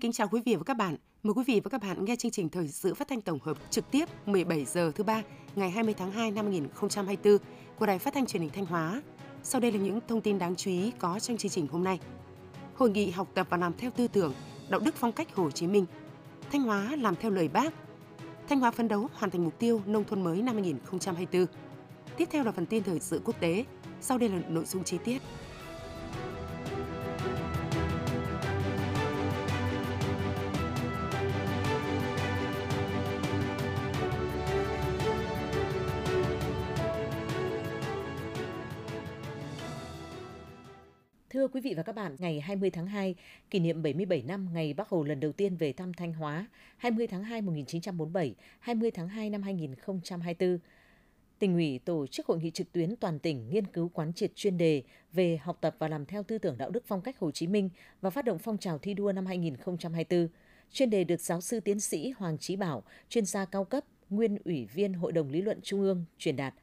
kính chào quý vị và các bạn. Mời quý vị và các bạn nghe chương trình thời sự phát thanh tổng hợp trực tiếp 17 giờ thứ ba ngày 20 tháng 2 năm 2024 của Đài Phát thanh Truyền hình Thanh Hóa. Sau đây là những thông tin đáng chú ý có trong chương trình hôm nay. Hội nghị học tập và làm theo tư tưởng, đạo đức phong cách Hồ Chí Minh. Thanh Hóa làm theo lời Bác. Thanh Hóa phấn đấu hoàn thành mục tiêu nông thôn mới năm 2024. Tiếp theo là phần tin thời sự quốc tế. Sau đây là nội dung chi tiết. Thưa quý vị và các bạn, ngày 20 tháng 2, kỷ niệm 77 năm ngày Bác Hồ lần đầu tiên về thăm Thanh Hóa, 20 tháng 2 1947, 20 tháng 2 năm 2024, tỉnh ủy tổ chức hội nghị trực tuyến toàn tỉnh nghiên cứu quán triệt chuyên đề về học tập và làm theo tư tưởng đạo đức phong cách Hồ Chí Minh và phát động phong trào thi đua năm 2024. Chuyên đề được giáo sư tiến sĩ Hoàng Trí Bảo, chuyên gia cao cấp, nguyên ủy viên Hội đồng Lý luận Trung ương truyền đạt.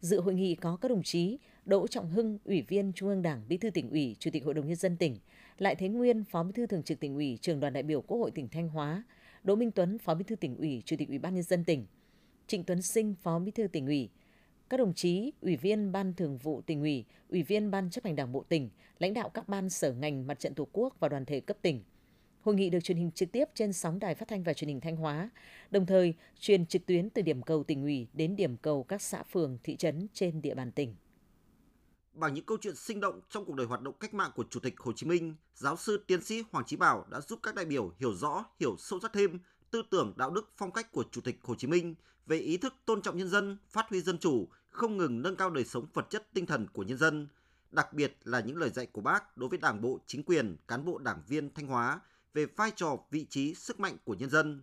Dự hội nghị có các đồng chí Đỗ Trọng Hưng, Ủy viên Trung ương Đảng, Bí thư tỉnh ủy, Chủ tịch Hội đồng nhân dân tỉnh, Lại Thế Nguyên, Phó Bí thư Thường trực tỉnh ủy, Trường đoàn đại biểu Quốc hội tỉnh Thanh Hóa, Đỗ Minh Tuấn, Phó Bí thư tỉnh ủy, Chủ tịch Ủy ban nhân dân tỉnh, Trịnh Tuấn Sinh, Phó Bí thư tỉnh ủy, các đồng chí Ủy viên Ban Thường vụ tỉnh ủy, Ủy viên Ban chấp hành Đảng bộ tỉnh, lãnh đạo các ban sở ngành Mặt trận Tổ quốc và đoàn thể cấp tỉnh. Hội nghị được truyền hình trực tiếp trên sóng đài phát thanh và truyền hình Thanh Hóa, đồng thời truyền trực tuyến từ điểm cầu tỉnh ủy đến điểm cầu các xã phường, thị trấn trên địa bàn tỉnh. Bằng những câu chuyện sinh động trong cuộc đời hoạt động cách mạng của Chủ tịch Hồ Chí Minh, giáo sư tiến sĩ Hoàng Chí Bảo đã giúp các đại biểu hiểu rõ, hiểu sâu sắc thêm tư tưởng đạo đức phong cách của Chủ tịch Hồ Chí Minh về ý thức tôn trọng nhân dân, phát huy dân chủ, không ngừng nâng cao đời sống vật chất tinh thần của nhân dân, đặc biệt là những lời dạy của bác đối với Đảng bộ, chính quyền, cán bộ đảng viên Thanh Hóa về vai trò, vị trí, sức mạnh của nhân dân.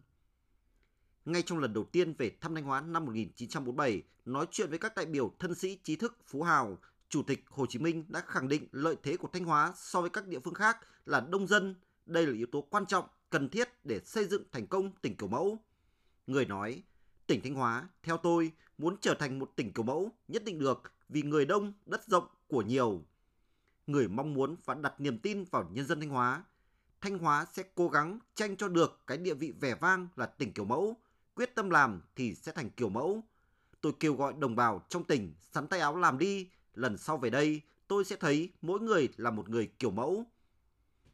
Ngay trong lần đầu tiên về thăm Thanh Hóa năm 1947, nói chuyện với các đại biểu thân sĩ trí thức Phú Hào, Chủ tịch Hồ Chí Minh đã khẳng định lợi thế của Thanh Hóa so với các địa phương khác là đông dân. Đây là yếu tố quan trọng, cần thiết để xây dựng thành công tỉnh kiểu mẫu. Người nói, tỉnh Thanh Hóa, theo tôi, muốn trở thành một tỉnh kiểu mẫu nhất định được vì người đông, đất rộng, của nhiều. Người mong muốn và đặt niềm tin vào nhân dân Thanh Hóa. Thanh Hóa sẽ cố gắng tranh cho được cái địa vị vẻ vang là tỉnh kiểu mẫu, quyết tâm làm thì sẽ thành kiểu mẫu. Tôi kêu gọi đồng bào trong tỉnh sắn tay áo làm đi lần sau về đây tôi sẽ thấy mỗi người là một người kiểu mẫu.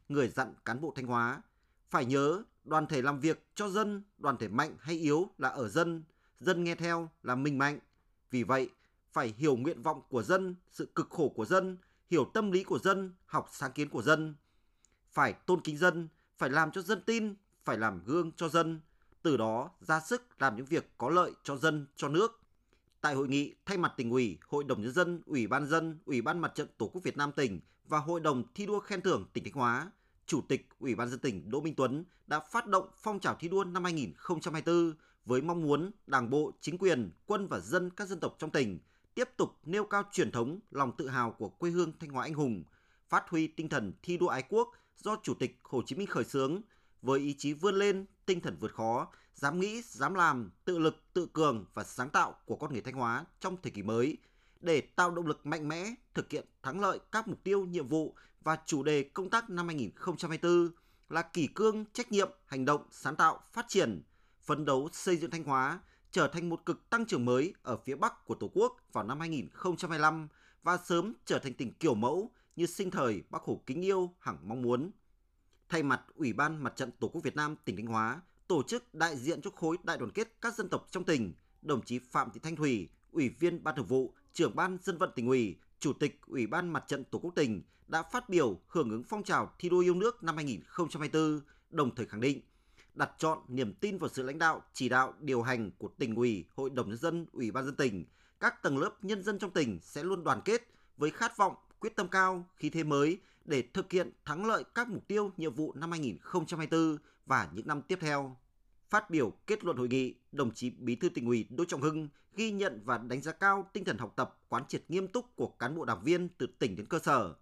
Người dặn cán bộ Thanh Hóa, phải nhớ đoàn thể làm việc cho dân, đoàn thể mạnh hay yếu là ở dân, dân nghe theo là mình mạnh. Vì vậy, phải hiểu nguyện vọng của dân, sự cực khổ của dân, hiểu tâm lý của dân, học sáng kiến của dân. Phải tôn kính dân, phải làm cho dân tin, phải làm gương cho dân, từ đó ra sức làm những việc có lợi cho dân, cho nước. Tại hội nghị, thay mặt tỉnh ủy, Hội đồng nhân dân, Ủy ban dân, Ủy ban Mặt trận Tổ quốc Việt Nam tỉnh và Hội đồng thi đua khen thưởng tỉnh Thanh Hóa, Chủ tịch Ủy ban dân tỉnh Đỗ Minh Tuấn đã phát động phong trào thi đua năm 2024 với mong muốn Đảng bộ, chính quyền, quân và dân các dân tộc trong tỉnh tiếp tục nêu cao truyền thống, lòng tự hào của quê hương Thanh Hóa anh hùng, phát huy tinh thần thi đua ái quốc do Chủ tịch Hồ Chí Minh khởi xướng với ý chí vươn lên, tinh thần vượt khó, dám nghĩ, dám làm, tự lực, tự cường và sáng tạo của con người Thanh Hóa trong thời kỳ mới để tạo động lực mạnh mẽ thực hiện thắng lợi các mục tiêu, nhiệm vụ và chủ đề công tác năm 2024 là kỷ cương, trách nhiệm, hành động, sáng tạo, phát triển, phấn đấu xây dựng Thanh Hóa trở thành một cực tăng trưởng mới ở phía Bắc của Tổ quốc vào năm 2025 và sớm trở thành tỉnh kiểu mẫu như sinh thời Bác Hồ kính yêu hằng mong muốn. Thay mặt Ủy ban Mặt trận Tổ quốc Việt Nam tỉnh Thanh Hóa, tổ chức đại diện cho khối đại đoàn kết các dân tộc trong tỉnh, đồng chí Phạm Thị Thanh Thủy, Ủy viên Ban Thường vụ, trưởng ban dân vận tỉnh ủy, Chủ tịch Ủy ban Mặt trận Tổ quốc tỉnh đã phát biểu hưởng ứng phong trào thi đua yêu nước năm 2024, đồng thời khẳng định đặt chọn niềm tin vào sự lãnh đạo, chỉ đạo, điều hành của tỉnh ủy, Hội đồng nhân dân, Ủy ban dân tỉnh, các tầng lớp nhân dân trong tỉnh sẽ luôn đoàn kết với khát vọng, quyết tâm cao, khí thế mới để thực hiện thắng lợi các mục tiêu, nhiệm vụ năm 2024 và những năm tiếp theo. Phát biểu kết luận hội nghị, đồng chí Bí thư tỉnh ủy Đỗ Trọng Hưng ghi nhận và đánh giá cao tinh thần học tập, quán triệt nghiêm túc của cán bộ đảng viên từ tỉnh đến cơ sở.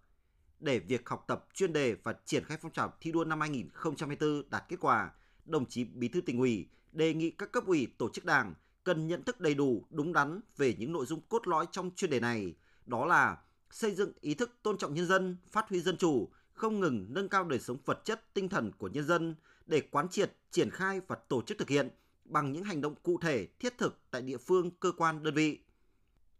Để việc học tập chuyên đề và triển khai phong trào thi đua năm 2024 đạt kết quả, đồng chí Bí thư tỉnh ủy đề nghị các cấp ủy tổ chức đảng cần nhận thức đầy đủ, đúng đắn về những nội dung cốt lõi trong chuyên đề này, đó là xây dựng ý thức tôn trọng nhân dân, phát huy dân chủ, không ngừng nâng cao đời sống vật chất, tinh thần của nhân dân, để quán triệt, triển khai và tổ chức thực hiện bằng những hành động cụ thể thiết thực tại địa phương, cơ quan, đơn vị.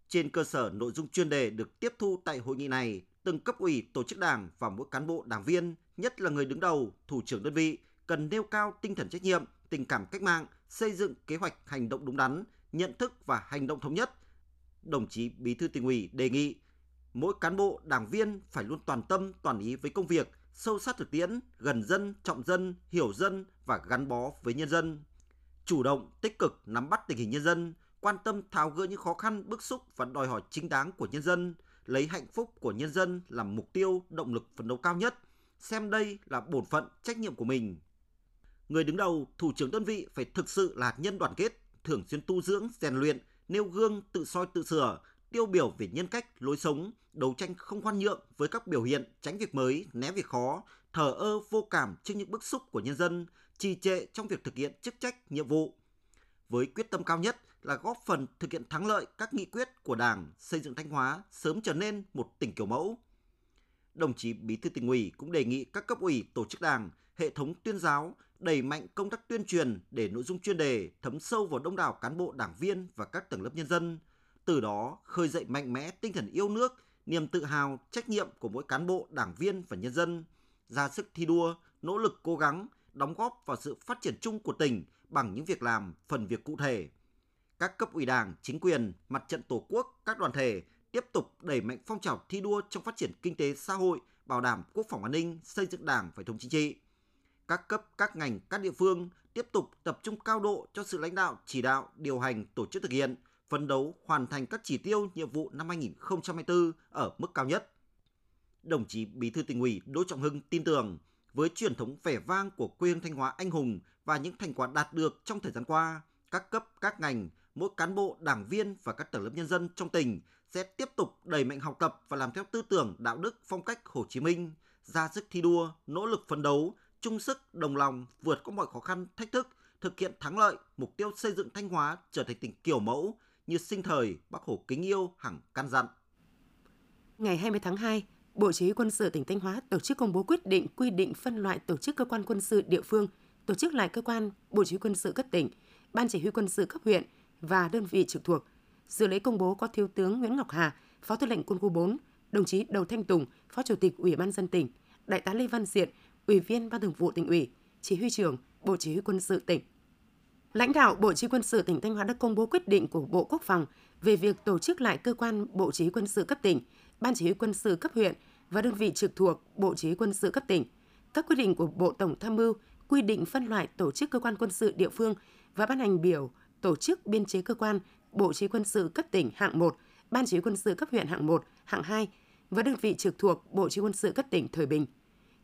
Trên cơ sở nội dung chuyên đề được tiếp thu tại hội nghị này, từng cấp ủy, tổ chức đảng và mỗi cán bộ đảng viên, nhất là người đứng đầu, thủ trưởng đơn vị, cần nêu cao tinh thần trách nhiệm, tình cảm cách mạng, xây dựng kế hoạch hành động đúng đắn, nhận thức và hành động thống nhất. Đồng chí Bí thư tỉnh ủy đề nghị mỗi cán bộ, đảng viên phải luôn toàn tâm, toàn ý với công việc, sâu sát thực tiễn, gần dân, trọng dân, hiểu dân và gắn bó với nhân dân. Chủ động, tích cực nắm bắt tình hình nhân dân, quan tâm tháo gỡ những khó khăn, bức xúc và đòi hỏi chính đáng của nhân dân, lấy hạnh phúc của nhân dân làm mục tiêu, động lực phấn đấu cao nhất, xem đây là bổn phận, trách nhiệm của mình. Người đứng đầu, thủ trưởng đơn vị phải thực sự là hạt nhân đoàn kết, thường xuyên tu dưỡng, rèn luyện, nêu gương, tự soi tự sửa, tiêu biểu về nhân cách, lối sống, đấu tranh không khoan nhượng với các biểu hiện tránh việc mới, né việc khó, thờ ơ vô cảm trước những bức xúc của nhân dân, trì trệ trong việc thực hiện chức trách, nhiệm vụ. Với quyết tâm cao nhất là góp phần thực hiện thắng lợi các nghị quyết của Đảng xây dựng Thanh Hóa sớm trở nên một tỉnh kiểu mẫu. Đồng chí Bí thư tỉnh ủy cũng đề nghị các cấp ủy, tổ chức Đảng, hệ thống tuyên giáo đẩy mạnh công tác tuyên truyền để nội dung chuyên đề thấm sâu vào đông đảo cán bộ đảng viên và các tầng lớp nhân dân, từ đó khơi dậy mạnh mẽ tinh thần yêu nước, niềm tự hào, trách nhiệm của mỗi cán bộ, đảng viên và nhân dân, ra sức thi đua, nỗ lực cố gắng, đóng góp vào sự phát triển chung của tỉnh bằng những việc làm, phần việc cụ thể. Các cấp ủy đảng, chính quyền, mặt trận tổ quốc, các đoàn thể tiếp tục đẩy mạnh phong trào thi đua trong phát triển kinh tế xã hội, bảo đảm quốc phòng an ninh, xây dựng đảng và thống chính trị. Các cấp, các ngành, các địa phương tiếp tục tập trung cao độ cho sự lãnh đạo, chỉ đạo, điều hành, tổ chức thực hiện, phấn đấu hoàn thành các chỉ tiêu nhiệm vụ năm 2024 ở mức cao nhất. Đồng chí Bí thư tỉnh ủy Đỗ Trọng Hưng tin tưởng với truyền thống vẻ vang của quê hương Thanh Hóa anh hùng và những thành quả đạt được trong thời gian qua, các cấp, các ngành, mỗi cán bộ, đảng viên và các tầng lớp nhân dân trong tỉnh sẽ tiếp tục đẩy mạnh học tập và làm theo tư tưởng, đạo đức, phong cách Hồ Chí Minh, ra sức thi đua, nỗ lực phấn đấu, chung sức, đồng lòng vượt qua mọi khó khăn, thách thức, thực hiện thắng lợi mục tiêu xây dựng Thanh Hóa trở thành tỉnh kiểu mẫu như sinh thời Bác Hồ kính yêu hằng căn dặn. Ngày 20 tháng 2, Bộ Chỉ huy Quân sự tỉnh Thanh Hóa tổ chức công bố quyết định quy định phân loại tổ chức cơ quan quân sự địa phương, tổ chức lại cơ quan Bộ Chỉ huy Quân sự cấp tỉnh, Ban Chỉ huy Quân sự cấp huyện và đơn vị trực thuộc. Dự lễ công bố có Thiếu tướng Nguyễn Ngọc Hà, Phó Tư lệnh Quân khu 4, đồng chí Đầu Thanh Tùng, Phó Chủ tịch Ủy ban dân tỉnh, Đại tá Lê Văn Diện, Ủy viên Ban Thường vụ tỉnh ủy, Chỉ huy trưởng Bộ Chỉ huy Quân sự tỉnh. Lãnh đạo Bộ Chỉ Quân sự tỉnh Thanh Hóa đã công bố quyết định của Bộ Quốc phòng về việc tổ chức lại cơ quan Bộ Chỉ Quân sự cấp tỉnh, Ban Chỉ huy Quân sự cấp huyện và đơn vị trực thuộc Bộ Chỉ huy Quân sự cấp tỉnh. Các quyết định của Bộ Tổng tham mưu quy định phân loại tổ chức cơ quan quân sự địa phương và ban hành biểu tổ chức biên chế cơ quan Bộ Chỉ huy Quân sự cấp tỉnh hạng 1, Ban Chỉ huy Quân sự cấp huyện hạng 1, hạng 2 và đơn vị trực thuộc Bộ Chỉ huy Quân sự cấp tỉnh Thời Bình.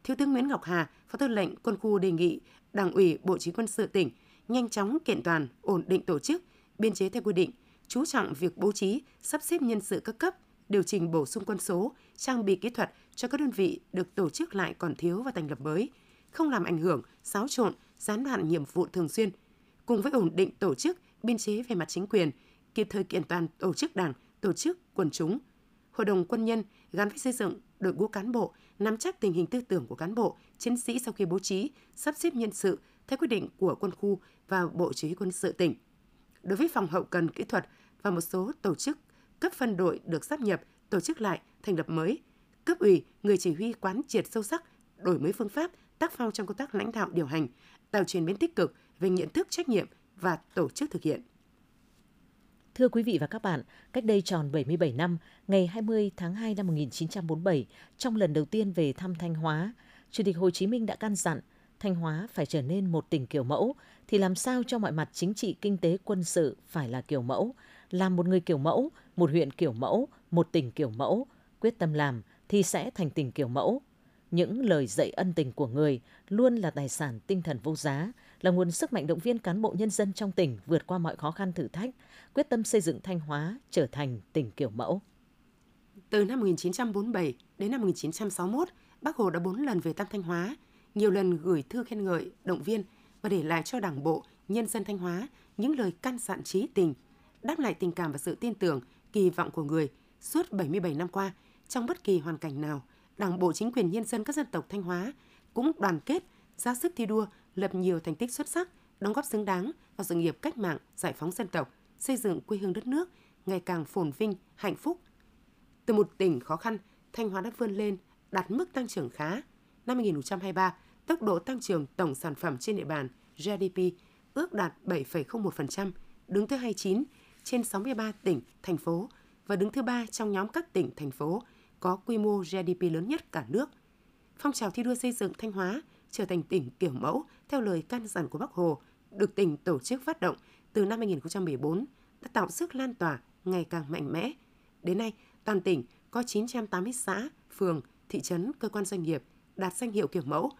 Thiếu tướng Nguyễn Ngọc Hà, Phó Tư lệnh Quân khu đề nghị Đảng ủy Bộ Chỉ huy Quân sự tỉnh nhanh chóng kiện toàn, ổn định tổ chức, biên chế theo quy định, chú trọng việc bố trí, sắp xếp nhân sự các cấp, điều chỉnh bổ sung quân số, trang bị kỹ thuật cho các đơn vị được tổ chức lại còn thiếu và thành lập mới, không làm ảnh hưởng, xáo trộn, gián đoạn nhiệm vụ thường xuyên, cùng với ổn định tổ chức, biên chế về mặt chính quyền, kịp thời kiện toàn tổ chức đảng, tổ chức quần chúng. Hội đồng quân nhân gắn với xây dựng đội ngũ cán bộ, nắm chắc tình hình tư tưởng của cán bộ, chiến sĩ sau khi bố trí, sắp xếp nhân sự theo quyết định của quân khu và Bộ Chỉ huy quân sự tỉnh. Đối với phòng hậu cần kỹ thuật và một số tổ chức cấp phân đội được sắp nhập, tổ chức lại, thành lập mới, cấp ủy, người chỉ huy quán triệt sâu sắc, đổi mới phương pháp, tác phong trong công tác lãnh đạo điều hành, tạo chuyển biến tích cực về nhận thức trách nhiệm và tổ chức thực hiện. Thưa quý vị và các bạn, cách đây tròn 77 năm, ngày 20 tháng 2 năm 1947, trong lần đầu tiên về thăm Thanh Hóa, Chủ tịch Hồ Chí Minh đã căn dặn Thanh Hóa phải trở nên một tỉnh kiểu mẫu, thì làm sao cho mọi mặt chính trị, kinh tế, quân sự phải là kiểu mẫu, làm một người kiểu mẫu, một huyện kiểu mẫu, một tỉnh kiểu mẫu, quyết tâm làm thì sẽ thành tỉnh kiểu mẫu. Những lời dạy ân tình của người luôn là tài sản tinh thần vô giá, là nguồn sức mạnh động viên cán bộ nhân dân trong tỉnh vượt qua mọi khó khăn thử thách, quyết tâm xây dựng Thanh Hóa trở thành tỉnh kiểu mẫu. Từ năm 1947 đến năm 1961, Bác Hồ đã bốn lần về thăm Thanh Hóa, nhiều lần gửi thư khen ngợi, động viên và để lại cho Đảng bộ, nhân dân Thanh Hóa những lời căn dặn trí tình, đáp lại tình cảm và sự tin tưởng, kỳ vọng của người suốt 77 năm qua trong bất kỳ hoàn cảnh nào, Đảng bộ chính quyền nhân dân các dân tộc Thanh Hóa cũng đoàn kết, ra sức thi đua lập nhiều thành tích xuất sắc, đóng góp xứng đáng vào sự nghiệp cách mạng, giải phóng dân tộc, xây dựng quê hương đất nước ngày càng phồn vinh, hạnh phúc. Từ một tỉnh khó khăn, Thanh Hóa đã vươn lên, đạt mức tăng trưởng khá. Năm 2023, tốc độ tăng trưởng tổng sản phẩm trên địa bàn GDP ước đạt 7,01%, đứng thứ 29 trên 63 tỉnh, thành phố và đứng thứ ba trong nhóm các tỉnh, thành phố có quy mô GDP lớn nhất cả nước. Phong trào thi đua xây dựng Thanh Hóa trở thành tỉnh kiểu mẫu theo lời căn dặn của Bắc Hồ, được tỉnh tổ chức phát động từ năm 2014 đã tạo sức lan tỏa ngày càng mạnh mẽ. Đến nay, toàn tỉnh có 980 xã, phường, thị trấn, cơ quan doanh nghiệp đạt danh hiệu kiểu mẫu.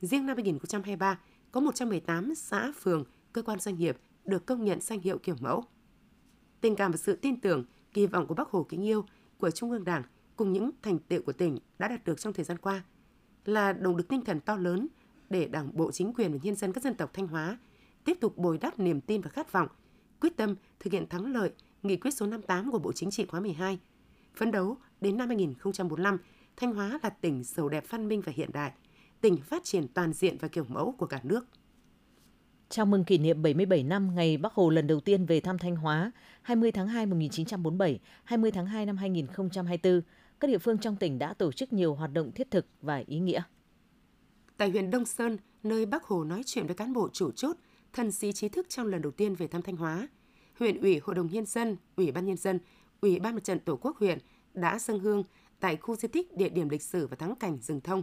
Riêng năm 2023, có 118 xã, phường, cơ quan doanh nghiệp được công nhận danh hiệu kiểu mẫu. Tình cảm và sự tin tưởng, kỳ vọng của Bác Hồ kính yêu của Trung ương Đảng cùng những thành tựu của tỉnh đã đạt được trong thời gian qua là động lực tinh thần to lớn để Đảng bộ chính quyền và nhân dân các dân tộc Thanh Hóa tiếp tục bồi đắp niềm tin và khát vọng, quyết tâm thực hiện thắng lợi nghị quyết số 58 của Bộ Chính trị khóa 12. Phấn đấu đến năm 2045, Thanh Hóa là tỉnh giàu đẹp văn minh và hiện đại, tỉnh phát triển toàn diện và kiểu mẫu của cả nước. Chào mừng kỷ niệm 77 năm ngày Bắc Hồ lần đầu tiên về thăm Thanh Hóa, 20 tháng 2 1947, 20 tháng 2 năm 2024, các địa phương trong tỉnh đã tổ chức nhiều hoạt động thiết thực và ý nghĩa. Tại huyện Đông Sơn, nơi Bắc Hồ nói chuyện với cán bộ chủ chốt, thần sĩ trí thức trong lần đầu tiên về thăm Thanh Hóa, huyện ủy, hội đồng nhân dân, ủy ban nhân dân, ủy ban mặt trận tổ quốc huyện đã dâng hương tại khu di tích địa điểm lịch sử và thắng cảnh rừng thông.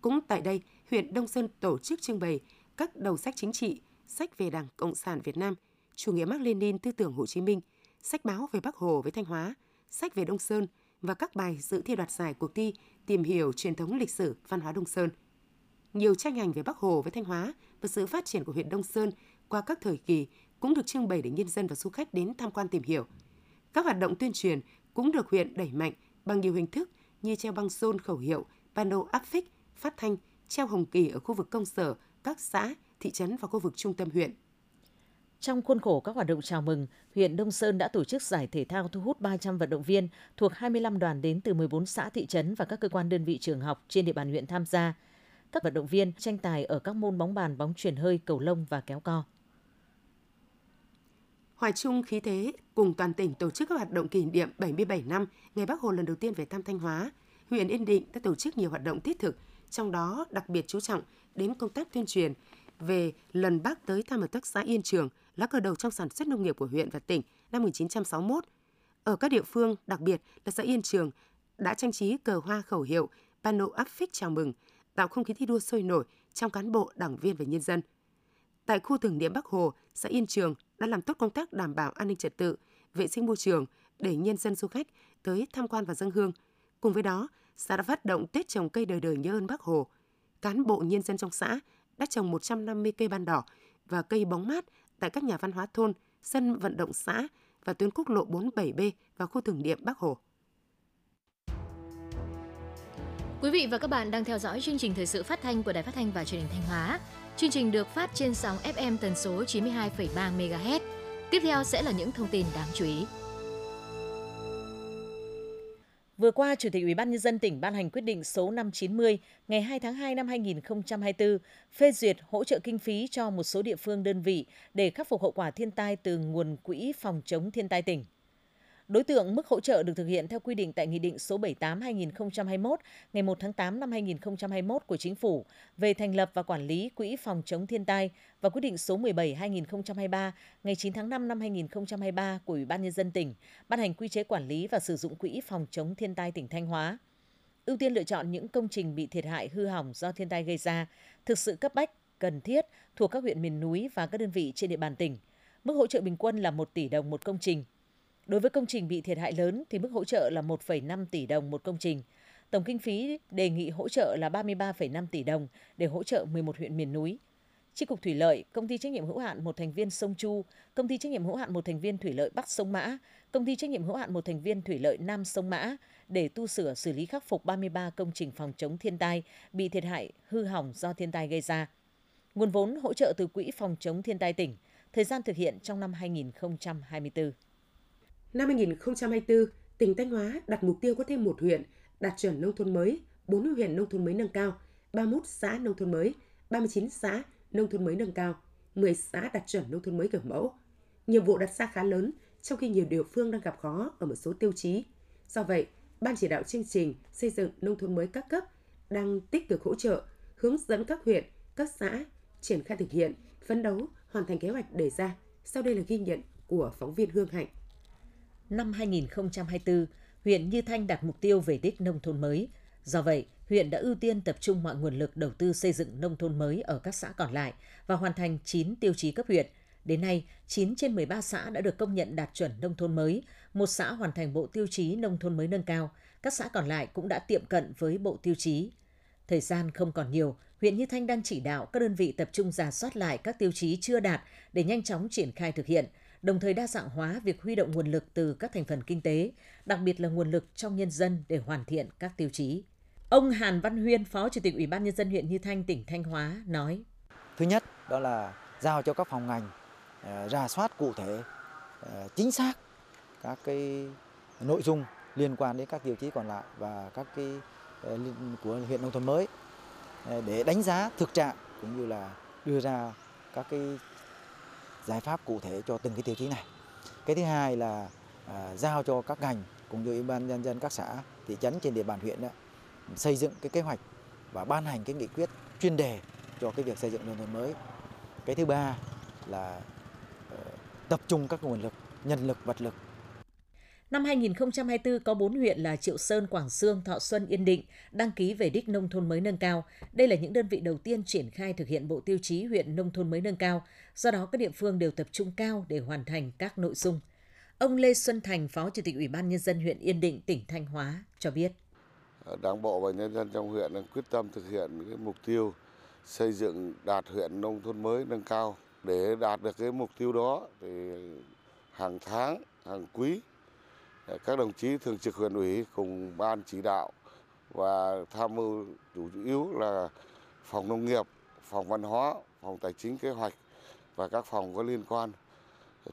Cũng tại đây, huyện Đông Sơn tổ chức trưng bày các đầu sách chính trị, sách về Đảng Cộng sản Việt Nam, chủ nghĩa Mác Lênin tư tưởng Hồ Chí Minh, sách báo về Bắc Hồ với Thanh Hóa, sách về Đông Sơn và các bài dự thi đoạt giải cuộc thi tìm hiểu truyền thống lịch sử văn hóa Đông Sơn. Nhiều tranh ảnh về Bắc Hồ với Thanh Hóa và sự phát triển của huyện Đông Sơn qua các thời kỳ cũng được trưng bày để nhân dân và du khách đến tham quan tìm hiểu. Các hoạt động tuyên truyền cũng được huyện đẩy mạnh bằng nhiều hình thức như treo băng rôn khẩu hiệu, pano áp phích, phát thanh, treo hồng kỳ ở khu vực công sở, các xã, thị trấn và khu vực trung tâm huyện. Trong khuôn khổ các hoạt động chào mừng, huyện Đông Sơn đã tổ chức giải thể thao thu hút 300 vận động viên thuộc 25 đoàn đến từ 14 xã thị trấn và các cơ quan đơn vị trường học trên địa bàn huyện tham gia. Các vận động viên tranh tài ở các môn bóng bàn, bóng chuyển hơi, cầu lông và kéo co. Hoài chung khí thế cùng toàn tỉnh tổ chức các hoạt động kỷ niệm 77 năm ngày Bắc Hồ lần đầu tiên về thăm Thanh Hóa. Huyện Yên Định đã tổ chức nhiều hoạt động thiết thực, trong đó đặc biệt chú trọng đến công tác tuyên truyền về lần Bác tới thăm hợp tác xã Yên Trường, lá cờ đầu trong sản xuất nông nghiệp của huyện và tỉnh năm 1961. Ở các địa phương, đặc biệt là xã Yên Trường, đã trang trí cờ hoa khẩu hiệu, pano áp phích chào mừng, tạo không khí thi đua sôi nổi trong cán bộ, đảng viên và nhân dân. Tại khu tưởng niệm Bắc Hồ, xã Yên Trường đã làm tốt công tác đảm bảo an ninh trật tự, vệ sinh môi trường để nhân dân du khách tới tham quan và dân hương. Cùng với đó, xã đã phát động Tết trồng cây đời đời nhớ ơn Bác Hồ. Cán bộ nhân dân trong xã đã trồng 150 cây ban đỏ và cây bóng mát tại các nhà văn hóa thôn, sân vận động xã và tuyến quốc lộ 47B và khu tưởng niệm Bắc Hồ. Quý vị và các bạn đang theo dõi chương trình thời sự phát thanh của Đài Phát thanh và Truyền hình Thanh Hóa. Chương trình được phát trên sóng FM tần số 92,3 MHz. Tiếp theo sẽ là những thông tin đáng chú ý. Vừa qua, Chủ tịch Ủy ban nhân dân tỉnh ban hành quyết định số 590 ngày 2 tháng 2 năm 2024 phê duyệt hỗ trợ kinh phí cho một số địa phương đơn vị để khắc phục hậu quả thiên tai từ nguồn quỹ phòng chống thiên tai tỉnh. Đối tượng mức hỗ trợ được thực hiện theo quy định tại Nghị định số 78-2021 ngày 1 tháng 8 năm 2021 của Chính phủ về thành lập và quản lý Quỹ phòng chống thiên tai và quyết định số 17-2023 ngày 9 tháng 5 năm 2023 của Ủy ban Nhân dân tỉnh ban hành quy chế quản lý và sử dụng Quỹ phòng chống thiên tai tỉnh Thanh Hóa. Ưu tiên lựa chọn những công trình bị thiệt hại hư hỏng do thiên tai gây ra, thực sự cấp bách, cần thiết thuộc các huyện miền núi và các đơn vị trên địa bàn tỉnh. Mức hỗ trợ bình quân là 1 tỷ đồng một công trình – Đối với công trình bị thiệt hại lớn thì mức hỗ trợ là 1,5 tỷ đồng một công trình. Tổng kinh phí đề nghị hỗ trợ là 33,5 tỷ đồng để hỗ trợ 11 huyện miền núi. Chi cục Thủy lợi, công ty trách nhiệm hữu hạn một thành viên sông Chu, công ty trách nhiệm hữu hạn một thành viên thủy lợi Bắc sông Mã, công ty trách nhiệm hữu hạn một thành viên thủy lợi Nam sông Mã để tu sửa xử lý khắc phục 33 công trình phòng chống thiên tai bị thiệt hại hư hỏng do thiên tai gây ra. Nguồn vốn hỗ trợ từ Quỹ phòng chống thiên tai tỉnh, thời gian thực hiện trong năm 2024. Năm 2024, tỉnh Thanh Hóa đặt mục tiêu có thêm một huyện đạt chuẩn nông thôn mới, 4 huyện nông thôn mới nâng cao, 31 xã nông thôn mới, 39 xã nông thôn mới nâng cao, 10 xã đạt chuẩn nông thôn mới kiểu mẫu. Nhiệm vụ đặt ra khá lớn, trong khi nhiều địa phương đang gặp khó ở một số tiêu chí. Do vậy, Ban chỉ đạo chương trình xây dựng nông thôn mới các cấp đang tích cực hỗ trợ, hướng dẫn các huyện, các xã triển khai thực hiện, phấn đấu hoàn thành kế hoạch đề ra. Sau đây là ghi nhận của phóng viên Hương Hạnh. Năm 2024, huyện Như Thanh đạt mục tiêu về đích nông thôn mới. Do vậy, huyện đã ưu tiên tập trung mọi nguồn lực đầu tư xây dựng nông thôn mới ở các xã còn lại và hoàn thành 9 tiêu chí cấp huyện. Đến nay, 9 trên 13 xã đã được công nhận đạt chuẩn nông thôn mới, một xã hoàn thành bộ tiêu chí nông thôn mới nâng cao, các xã còn lại cũng đã tiệm cận với bộ tiêu chí. Thời gian không còn nhiều, huyện Như Thanh đang chỉ đạo các đơn vị tập trung giả soát lại các tiêu chí chưa đạt để nhanh chóng triển khai thực hiện, đồng thời đa dạng hóa việc huy động nguồn lực từ các thành phần kinh tế, đặc biệt là nguồn lực trong nhân dân để hoàn thiện các tiêu chí. Ông Hàn Văn Huyên, Phó Chủ tịch Ủy ban nhân dân huyện Như Thanh, tỉnh Thanh Hóa nói: Thứ nhất đó là giao cho các phòng ngành ờ, ra soát cụ thể ờ, chính xác các cái nội dung liên quan đến các tiêu chí còn lại và các cái ờ, của huyện nông thôn mới để đánh giá thực trạng cũng như là đưa ra các cái giải pháp cụ thể cho từng cái tiêu chí này. Cái thứ hai là à, giao cho các ngành cũng như ủy ban nhân dân các xã thị trấn trên địa bàn huyện đó, xây dựng cái kế hoạch và ban hành cái nghị quyết chuyên đề cho cái việc xây dựng nông thôn mới. Cái thứ ba là uh, tập trung các nguồn lực, nhân lực, vật lực Năm 2024 có 4 huyện là Triệu Sơn, Quảng Sương, Thọ Xuân, Yên Định đăng ký về đích nông thôn mới nâng cao. Đây là những đơn vị đầu tiên triển khai thực hiện bộ tiêu chí huyện nông thôn mới nâng cao. Do đó các địa phương đều tập trung cao để hoàn thành các nội dung. Ông Lê Xuân Thành, Phó Chủ tịch Ủy ban Nhân dân huyện Yên Định, tỉnh Thanh Hóa cho biết. Đảng bộ và nhân dân trong huyện đang quyết tâm thực hiện cái mục tiêu xây dựng đạt huyện nông thôn mới nâng cao. Để đạt được cái mục tiêu đó thì hàng tháng, hàng quý các đồng chí thường trực huyện ủy cùng ban chỉ đạo và tham mưu chủ yếu là phòng nông nghiệp, phòng văn hóa, phòng tài chính kế hoạch và các phòng có liên quan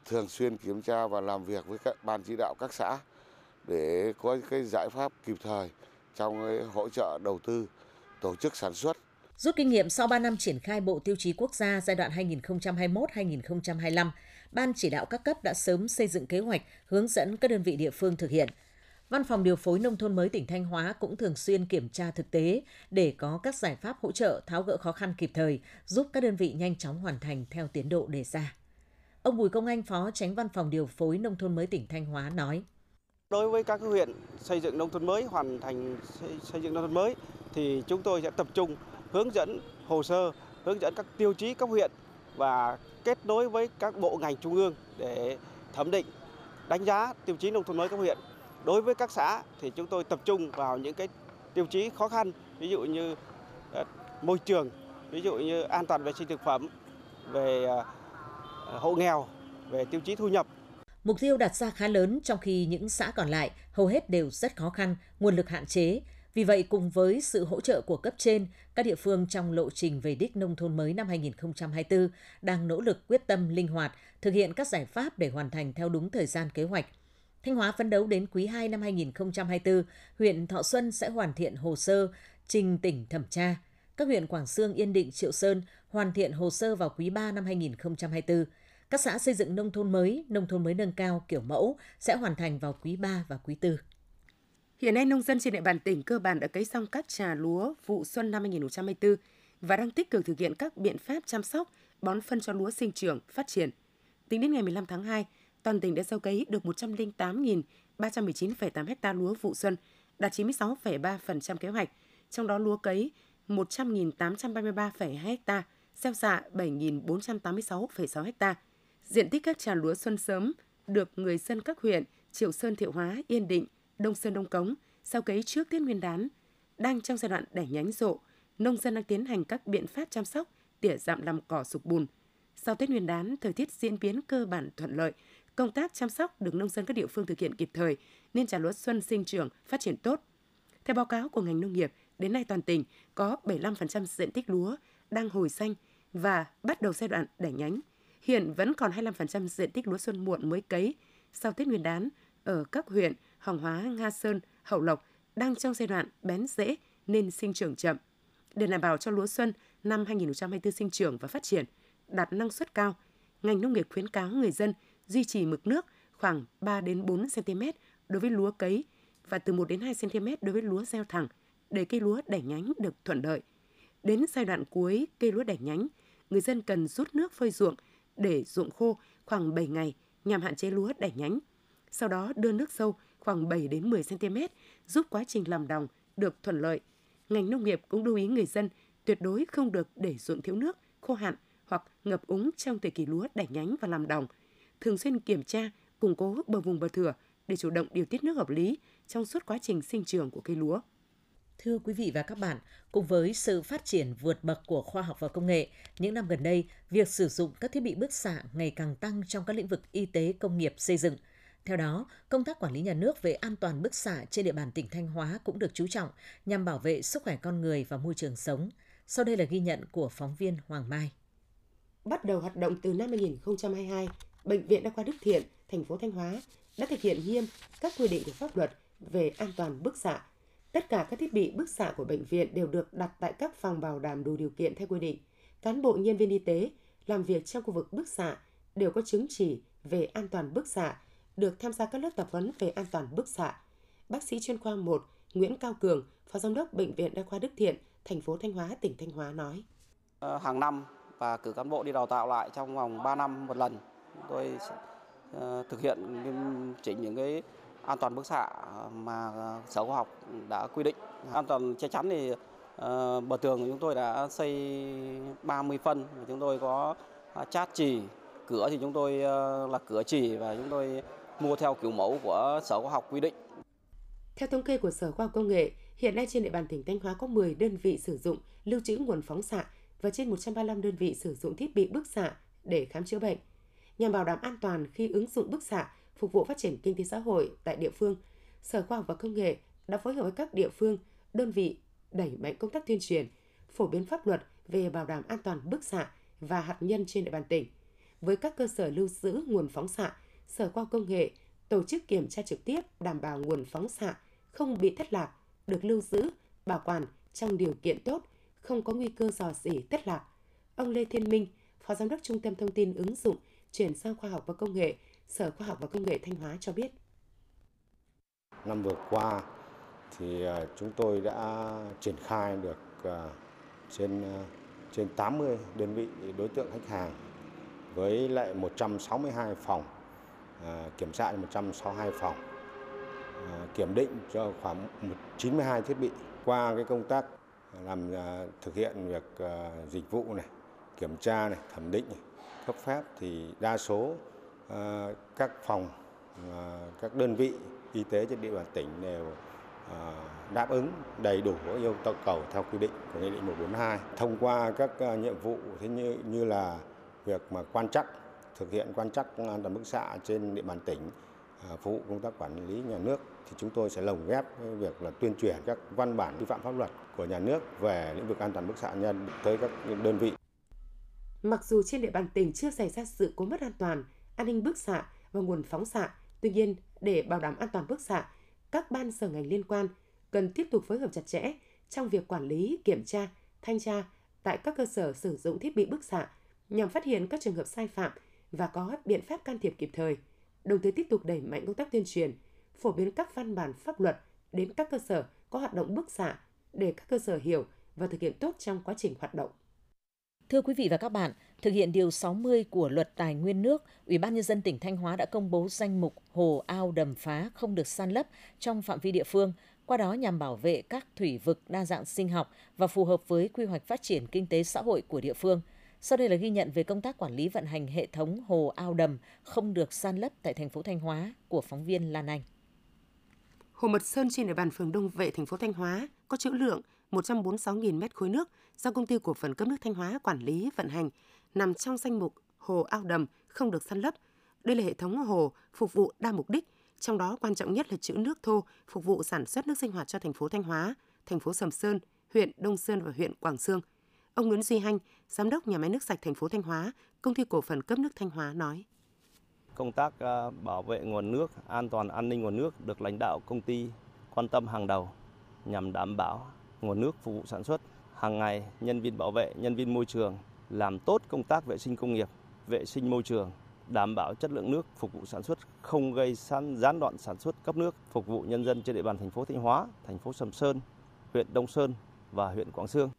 thường xuyên kiểm tra và làm việc với các ban chỉ đạo các xã để có cái giải pháp kịp thời trong cái hỗ trợ đầu tư tổ chức sản xuất. Rút kinh nghiệm sau 3 năm triển khai Bộ Tiêu chí Quốc gia giai đoạn 2021-2025, Ban chỉ đạo các cấp đã sớm xây dựng kế hoạch, hướng dẫn các đơn vị địa phương thực hiện. Văn phòng điều phối nông thôn mới tỉnh Thanh Hóa cũng thường xuyên kiểm tra thực tế để có các giải pháp hỗ trợ tháo gỡ khó khăn kịp thời, giúp các đơn vị nhanh chóng hoàn thành theo tiến độ đề ra. Ông Bùi Công Anh, Phó Tránh Văn phòng điều phối nông thôn mới tỉnh Thanh Hóa nói: Đối với các huyện xây dựng nông thôn mới hoàn thành xây dựng nông thôn mới thì chúng tôi sẽ tập trung hướng dẫn hồ sơ, hướng dẫn các tiêu chí cấp huyện và kết nối với các bộ ngành trung ương để thẩm định đánh giá tiêu chí nông thôn mới cấp huyện. Đối với các xã thì chúng tôi tập trung vào những cái tiêu chí khó khăn, ví dụ như ờ, môi trường, ví dụ như an toàn vệ sinh thực phẩm, về ờ, ờ, hộ nghèo, về tiêu chí thu nhập. Mục tiêu đặt ra khá lớn trong khi những xã còn lại hầu hết đều rất khó khăn, nguồn lực hạn chế, vì vậy, cùng với sự hỗ trợ của cấp trên, các địa phương trong lộ trình về đích nông thôn mới năm 2024 đang nỗ lực quyết tâm linh hoạt, thực hiện các giải pháp để hoàn thành theo đúng thời gian kế hoạch. Thanh Hóa phấn đấu đến quý 2 năm 2024, huyện Thọ Xuân sẽ hoàn thiện hồ sơ trình tỉnh thẩm tra. Các huyện Quảng Sương, Yên Định, Triệu Sơn hoàn thiện hồ sơ vào quý 3 năm 2024. Các xã xây dựng nông thôn mới, nông thôn mới nâng cao kiểu mẫu sẽ hoàn thành vào quý 3 và quý 4. Hiện nay nông dân trên địa bàn tỉnh cơ bản đã cấy xong các trà lúa vụ xuân năm 2024 và đang tích cực thực hiện các biện pháp chăm sóc, bón phân cho lúa sinh trưởng, phát triển. Tính đến ngày 15 tháng 2, toàn tỉnh đã gieo cấy được 108.319,8 ha lúa vụ xuân, đạt 96,3% kế hoạch, trong đó lúa cấy 100.833,2 ha, gieo xạ 7.486,6 ha. Diện tích các trà lúa xuân sớm được người dân các huyện Triệu Sơn, Thiệu Hóa, Yên Định, Đông Sơn Đông Cống sau cấy trước Tết Nguyên đán đang trong giai đoạn đẻ nhánh rộ, nông dân đang tiến hành các biện pháp chăm sóc, tỉa dặm làm cỏ sụp bùn. Sau Tết Nguyên đán, thời tiết diễn biến cơ bản thuận lợi, công tác chăm sóc được nông dân các địa phương thực hiện kịp thời nên trà lúa xuân sinh trưởng phát triển tốt. Theo báo cáo của ngành nông nghiệp, đến nay toàn tỉnh có 75% diện tích lúa đang hồi xanh và bắt đầu giai đoạn đẻ nhánh. Hiện vẫn còn 25% diện tích lúa xuân muộn mới cấy sau Tết Nguyên đán ở các huyện hàng Hóa, Nga Sơn, Hậu Lộc đang trong giai đoạn bén rễ nên sinh trưởng chậm. Để đảm bảo cho lúa xuân năm 2024 sinh trưởng và phát triển, đạt năng suất cao. Ngành nông nghiệp khuyến cáo người dân duy trì mực nước khoảng 3 đến 4 cm đối với lúa cấy và từ 1 đến 2 cm đối với lúa gieo thẳng để cây lúa đẻ nhánh được thuận lợi. Đến giai đoạn cuối cây lúa đẻ nhánh, người dân cần rút nước phơi ruộng để ruộng khô khoảng 7 ngày nhằm hạn chế lúa đẻ nhánh. Sau đó đưa nước sâu khoảng 7 đến 10 cm giúp quá trình làm đồng được thuận lợi. Ngành nông nghiệp cũng lưu ý người dân tuyệt đối không được để ruộng thiếu nước, khô hạn hoặc ngập úng trong thời kỳ lúa đẻ nhánh và làm đồng. Thường xuyên kiểm tra, củng cố bờ vùng bờ thửa để chủ động điều tiết nước hợp lý trong suốt quá trình sinh trưởng của cây lúa. Thưa quý vị và các bạn, cùng với sự phát triển vượt bậc của khoa học và công nghệ, những năm gần đây, việc sử dụng các thiết bị bức xạ ngày càng tăng trong các lĩnh vực y tế, công nghiệp, xây dựng. Theo đó, công tác quản lý nhà nước về an toàn bức xạ trên địa bàn tỉnh Thanh Hóa cũng được chú trọng nhằm bảo vệ sức khỏe con người và môi trường sống. Sau đây là ghi nhận của phóng viên Hoàng Mai. Bắt đầu hoạt động từ năm 2022, Bệnh viện Đa khoa Đức Thiện, thành phố Thanh Hóa đã thực hiện nghiêm các quy định của pháp luật về an toàn bức xạ Tất cả các thiết bị bức xạ của bệnh viện đều được đặt tại các phòng bảo đảm đủ điều kiện theo quy định. Cán bộ nhân viên y tế làm việc trong khu vực bức xạ đều có chứng chỉ về an toàn bức xạ, được tham gia các lớp tập huấn về an toàn bức xạ. Bác sĩ chuyên khoa 1 Nguyễn Cao Cường, Phó Giám đốc Bệnh viện Đa khoa Đức Thiện, thành phố Thanh Hóa, tỉnh Thanh Hóa nói. Ờ, hàng năm và cử cán bộ đi đào tạo lại trong vòng 3 năm một lần. Tôi uh, thực hiện chỉnh những cái an toàn bức xạ mà Sở Khoa học đã quy định. An toàn che chắn thì uh, bờ tường của chúng tôi đã xây 30 phân, chúng tôi có à, chát chỉ cửa thì chúng tôi uh, là cửa chỉ và chúng tôi mua theo kiểu mẫu của Sở Khoa học quy định. Theo thống kê của Sở Khoa học Công nghệ, hiện nay trên địa bàn tỉnh Thanh Hóa có 10 đơn vị sử dụng lưu trữ nguồn phóng xạ và trên 135 đơn vị sử dụng thiết bị bức xạ để khám chữa bệnh. Nhằm bảo đảm an toàn khi ứng dụng bức xạ, phục vụ phát triển kinh tế xã hội tại địa phương, Sở Khoa học và Công nghệ đã phối hợp với các địa phương, đơn vị đẩy mạnh công tác tuyên truyền, phổ biến pháp luật về bảo đảm an toàn bức xạ và hạt nhân trên địa bàn tỉnh. Với các cơ sở lưu giữ nguồn phóng xạ, Sở Khoa học Công nghệ tổ chức kiểm tra trực tiếp đảm bảo nguồn phóng xạ không bị thất lạc, được lưu giữ, bảo quản trong điều kiện tốt, không có nguy cơ dò dỉ thất lạc. Ông Lê Thiên Minh, Phó Giám đốc Trung tâm Thông tin ứng dụng chuyển sang khoa học và công nghệ Sở Khoa học và Công nghệ Thanh Hóa cho biết. Năm vừa qua thì à, chúng tôi đã triển khai được à, trên à, trên 80 đơn vị đối tượng khách hàng với lại 162 phòng Ờ, kiểm tra 162 phòng. Ờ, kiểm định cho khoảng 92 thiết bị. Qua cái công tác ờ, làm thực hiện việc dịch vụ này kiểm tra này thẩm định này, cấp phép thì đa số các phòng, các đơn vị y tế trên địa bàn tỉnh đều đáp ứng đầy đủ yêu cầu theo quy định của nghị định 142 thông qua các nhiệm vụ thế như như là việc mà quan trắc thực hiện quan trắc an toàn bức xạ trên địa bàn tỉnh ờ, phục vụ công tác quản lý nhà nước thì chúng tôi sẽ lồng ghép với việc là tuyên truyền các văn bản quy phạm pháp luật của nhà nước về lĩnh vực an toàn bức xạ nhân tới các đơn vị. Mặc dù trên địa bàn tỉnh chưa xảy ra sự cố mất an toàn an ninh bức xạ và nguồn phóng xạ. Tuy nhiên, để bảo đảm an toàn bức xạ, các ban sở ngành liên quan cần tiếp tục phối hợp chặt chẽ trong việc quản lý, kiểm tra, thanh tra tại các cơ sở sử dụng thiết bị bức xạ nhằm phát hiện các trường hợp sai phạm và có biện pháp can thiệp kịp thời, đồng thời tiếp tục đẩy mạnh công tác tuyên truyền, phổ biến các văn bản pháp luật đến các cơ sở có hoạt động bức xạ để các cơ sở hiểu và thực hiện tốt trong quá trình hoạt động. Thưa quý vị và các bạn, thực hiện điều 60 của Luật Tài nguyên nước, Ủy ban nhân dân tỉnh Thanh Hóa đã công bố danh mục hồ ao đầm phá không được san lấp trong phạm vi địa phương, qua đó nhằm bảo vệ các thủy vực đa dạng sinh học và phù hợp với quy hoạch phát triển kinh tế xã hội của địa phương. Sau đây là ghi nhận về công tác quản lý vận hành hệ thống hồ ao đầm không được san lấp tại thành phố Thanh Hóa của phóng viên Lan Anh. Hồ Mật Sơn trên địa bàn phường Đông Vệ, thành phố Thanh Hóa có trữ lượng 146.000 mét khối nước do công ty cổ phần cấp nước Thanh Hóa quản lý vận hành, nằm trong danh mục hồ ao đầm không được san lấp. Đây là hệ thống hồ phục vụ đa mục đích, trong đó quan trọng nhất là trữ nước thô phục vụ sản xuất nước sinh hoạt cho thành phố Thanh Hóa, thành phố Sầm Sơn, huyện Đông Sơn và huyện Quảng Sương. Ông Nguyễn Duy Hanh, giám đốc nhà máy nước sạch thành phố Thanh Hóa, công ty cổ phần cấp nước Thanh Hóa nói: Công tác à, bảo vệ nguồn nước, an toàn an ninh nguồn nước được lãnh đạo công ty quan tâm hàng đầu nhằm đảm bảo nguồn nước phục vụ sản xuất hàng ngày nhân viên bảo vệ, nhân viên môi trường làm tốt công tác vệ sinh công nghiệp, vệ sinh môi trường, đảm bảo chất lượng nước phục vụ sản xuất, không gây san gián đoạn sản xuất cấp nước, phục vụ nhân dân trên địa bàn thành phố Thanh Hóa, thành phố Sầm Sơn, huyện Đông Sơn và huyện Quảng Sương.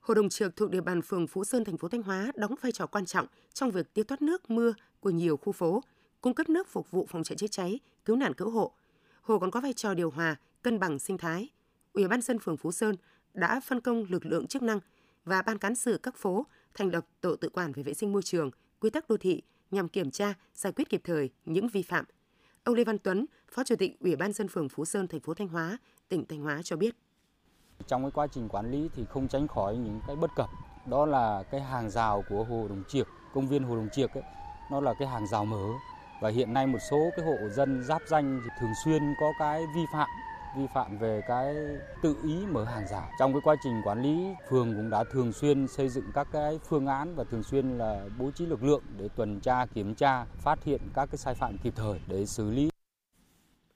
Hồ Đồng Trược thuộc địa bàn phường Phú Sơn, thành phố Thanh Hóa đóng vai trò quan trọng trong việc tiêu thoát nước mưa của nhiều khu phố, cung cấp nước phục vụ phòng cháy chữa cháy, cứu nạn cứu hộ. Hồ còn có vai trò điều hòa, cân bằng sinh thái. Ủy ban dân phường Phú Sơn đã phân công lực lượng chức năng và ban cán sự các phố thành lập tổ tự quản về vệ sinh môi trường, quy tắc đô thị nhằm kiểm tra, giải quyết kịp thời những vi phạm. Ông Lê Văn Tuấn, Phó Chủ tịch Ủy ban dân phường Phú Sơn, thành phố Thanh Hóa, tỉnh Thanh Hóa cho biết. Trong cái quá trình quản lý thì không tránh khỏi những cái bất cập. Đó là cái hàng rào của Hồ Đồng Triệt, công viên Hồ Đồng Triệt ấy, nó là cái hàng rào mở và hiện nay một số cái hộ dân giáp danh thì thường xuyên có cái vi phạm vi phạm về cái tự ý mở hàng rào. Trong cái quá trình quản lý, phường cũng đã thường xuyên xây dựng các cái phương án và thường xuyên là bố trí lực lượng để tuần tra, kiểm tra, phát hiện các cái sai phạm kịp thời để xử lý.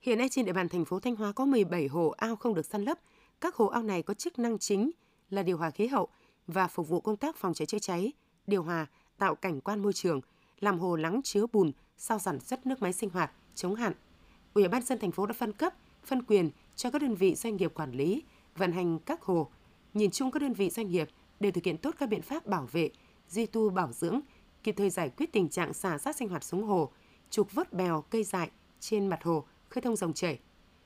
Hiện nay trên địa bàn thành phố Thanh Hóa có 17 hồ ao không được săn lấp. Các hồ ao này có chức năng chính là điều hòa khí hậu và phục vụ công tác phòng cháy chữa cháy, điều hòa, tạo cảnh quan môi trường, làm hồ lắng chứa bùn sau sản xuất nước máy sinh hoạt, chống hạn. Ủy ban dân thành phố đã phân cấp, phân quyền cho các đơn vị doanh nghiệp quản lý, vận hành các hồ. Nhìn chung các đơn vị doanh nghiệp đều thực hiện tốt các biện pháp bảo vệ, duy tu bảo dưỡng, kịp thời giải quyết tình trạng xả rác sinh hoạt xuống hồ, trục vớt bèo, cây dại trên mặt hồ, khơi thông dòng chảy.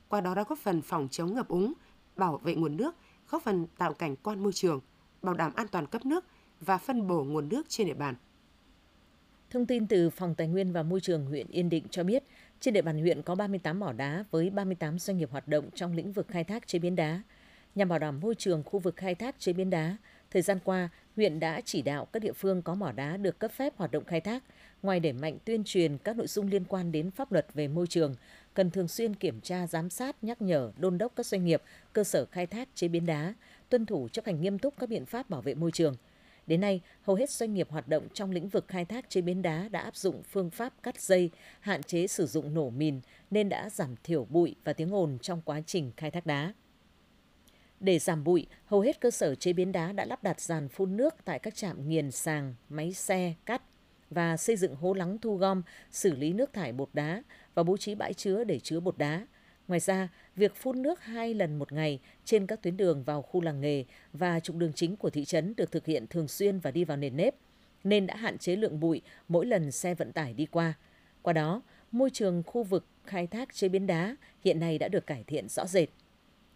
Qua đó đã góp phần phòng chống ngập úng, bảo vệ nguồn nước, góp phần tạo cảnh quan môi trường, bảo đảm an toàn cấp nước và phân bổ nguồn nước trên địa bàn. Thông tin từ Phòng Tài nguyên và Môi trường huyện Yên Định cho biết, trên địa bàn huyện có 38 mỏ đá với 38 doanh nghiệp hoạt động trong lĩnh vực khai thác chế biến đá. Nhằm bảo đảm môi trường khu vực khai thác chế biến đá, thời gian qua, huyện đã chỉ đạo các địa phương có mỏ đá được cấp phép hoạt động khai thác, ngoài đẩy mạnh tuyên truyền các nội dung liên quan đến pháp luật về môi trường, cần thường xuyên kiểm tra, giám sát, nhắc nhở, đôn đốc các doanh nghiệp, cơ sở khai thác chế biến đá, tuân thủ chấp hành nghiêm túc các biện pháp bảo vệ môi trường – Đến nay, hầu hết doanh nghiệp hoạt động trong lĩnh vực khai thác chế biến đá đã áp dụng phương pháp cắt dây, hạn chế sử dụng nổ mìn nên đã giảm thiểu bụi và tiếng ồn trong quá trình khai thác đá. Để giảm bụi, hầu hết cơ sở chế biến đá đã lắp đặt dàn phun nước tại các trạm nghiền sàng, máy xe, cắt và xây dựng hố lắng thu gom, xử lý nước thải bột đá và bố trí bãi chứa để chứa bột đá. Ngoài ra, việc phun nước hai lần một ngày trên các tuyến đường vào khu làng nghề và trục đường chính của thị trấn được thực hiện thường xuyên và đi vào nền nếp, nên đã hạn chế lượng bụi mỗi lần xe vận tải đi qua. Qua đó, môi trường khu vực khai thác chế biến đá hiện nay đã được cải thiện rõ rệt.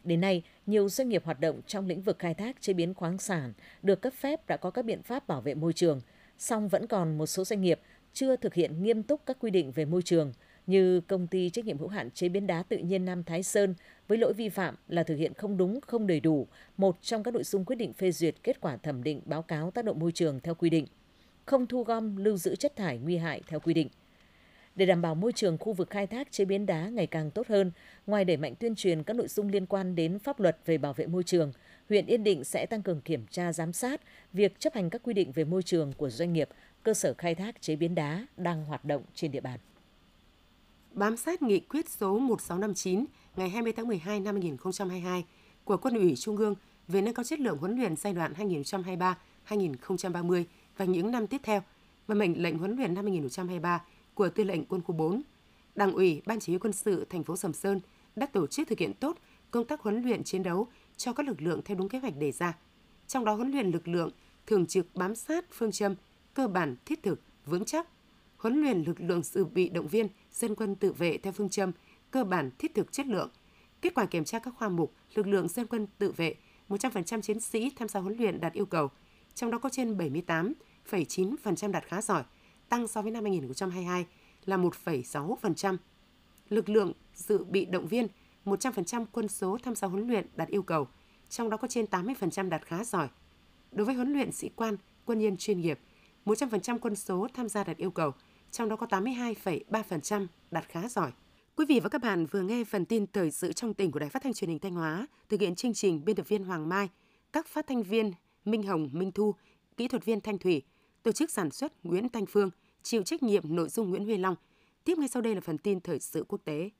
Đến nay, nhiều doanh nghiệp hoạt động trong lĩnh vực khai thác chế biến khoáng sản được cấp phép đã có các biện pháp bảo vệ môi trường, song vẫn còn một số doanh nghiệp chưa thực hiện nghiêm túc các quy định về môi trường – như công ty trách nhiệm hữu hạn chế biến đá tự nhiên Nam Thái Sơn với lỗi vi phạm là thực hiện không đúng, không đầy đủ một trong các nội dung quyết định phê duyệt kết quả thẩm định báo cáo tác động môi trường theo quy định, không thu gom lưu giữ chất thải nguy hại theo quy định. Để đảm bảo môi trường khu vực khai thác chế biến đá ngày càng tốt hơn, ngoài đẩy mạnh tuyên truyền các nội dung liên quan đến pháp luật về bảo vệ môi trường, huyện Yên Định sẽ tăng cường kiểm tra giám sát việc chấp hành các quy định về môi trường của doanh nghiệp, cơ sở khai thác chế biến đá đang hoạt động trên địa bàn bám sát nghị quyết số 1659 ngày 20 tháng 12 năm 2022 của Quân ủy Trung ương về nâng cao chất lượng huấn luyện giai đoạn 2023-2030 và những năm tiếp theo và mệnh lệnh huấn luyện năm 2023 của Tư lệnh Quân khu 4. Đảng ủy Ban Chỉ huy quân sự thành phố Sầm Sơn đã tổ chức thực hiện tốt công tác huấn luyện chiến đấu cho các lực lượng theo đúng kế hoạch đề ra. Trong đó huấn luyện lực lượng thường trực bám sát phương châm cơ bản thiết thực, vững chắc, huấn luyện lực lượng dự bị động viên dân quân tự vệ theo phương châm cơ bản thiết thực chất lượng. Kết quả kiểm tra các khoa mục lực lượng dân quân tự vệ, 100% chiến sĩ tham gia huấn luyện đạt yêu cầu, trong đó có trên 78,9% đạt khá giỏi, tăng so với năm 2022 là 1,6%. Lực lượng dự bị động viên, 100% quân số tham gia huấn luyện đạt yêu cầu, trong đó có trên 80% đạt khá giỏi. Đối với huấn luyện sĩ quan, quân nhân chuyên nghiệp, 100% quân số tham gia đạt yêu cầu, trong đó có 82,3% đạt khá giỏi. Quý vị và các bạn vừa nghe phần tin thời sự trong tỉnh của Đài Phát thanh Truyền hình Thanh Hóa, thực hiện chương trình biên tập viên Hoàng Mai, các phát thanh viên Minh Hồng, Minh Thu, kỹ thuật viên Thanh Thủy, tổ chức sản xuất Nguyễn Thanh Phương, chịu trách nhiệm nội dung Nguyễn Huy Long. Tiếp ngay sau đây là phần tin thời sự quốc tế.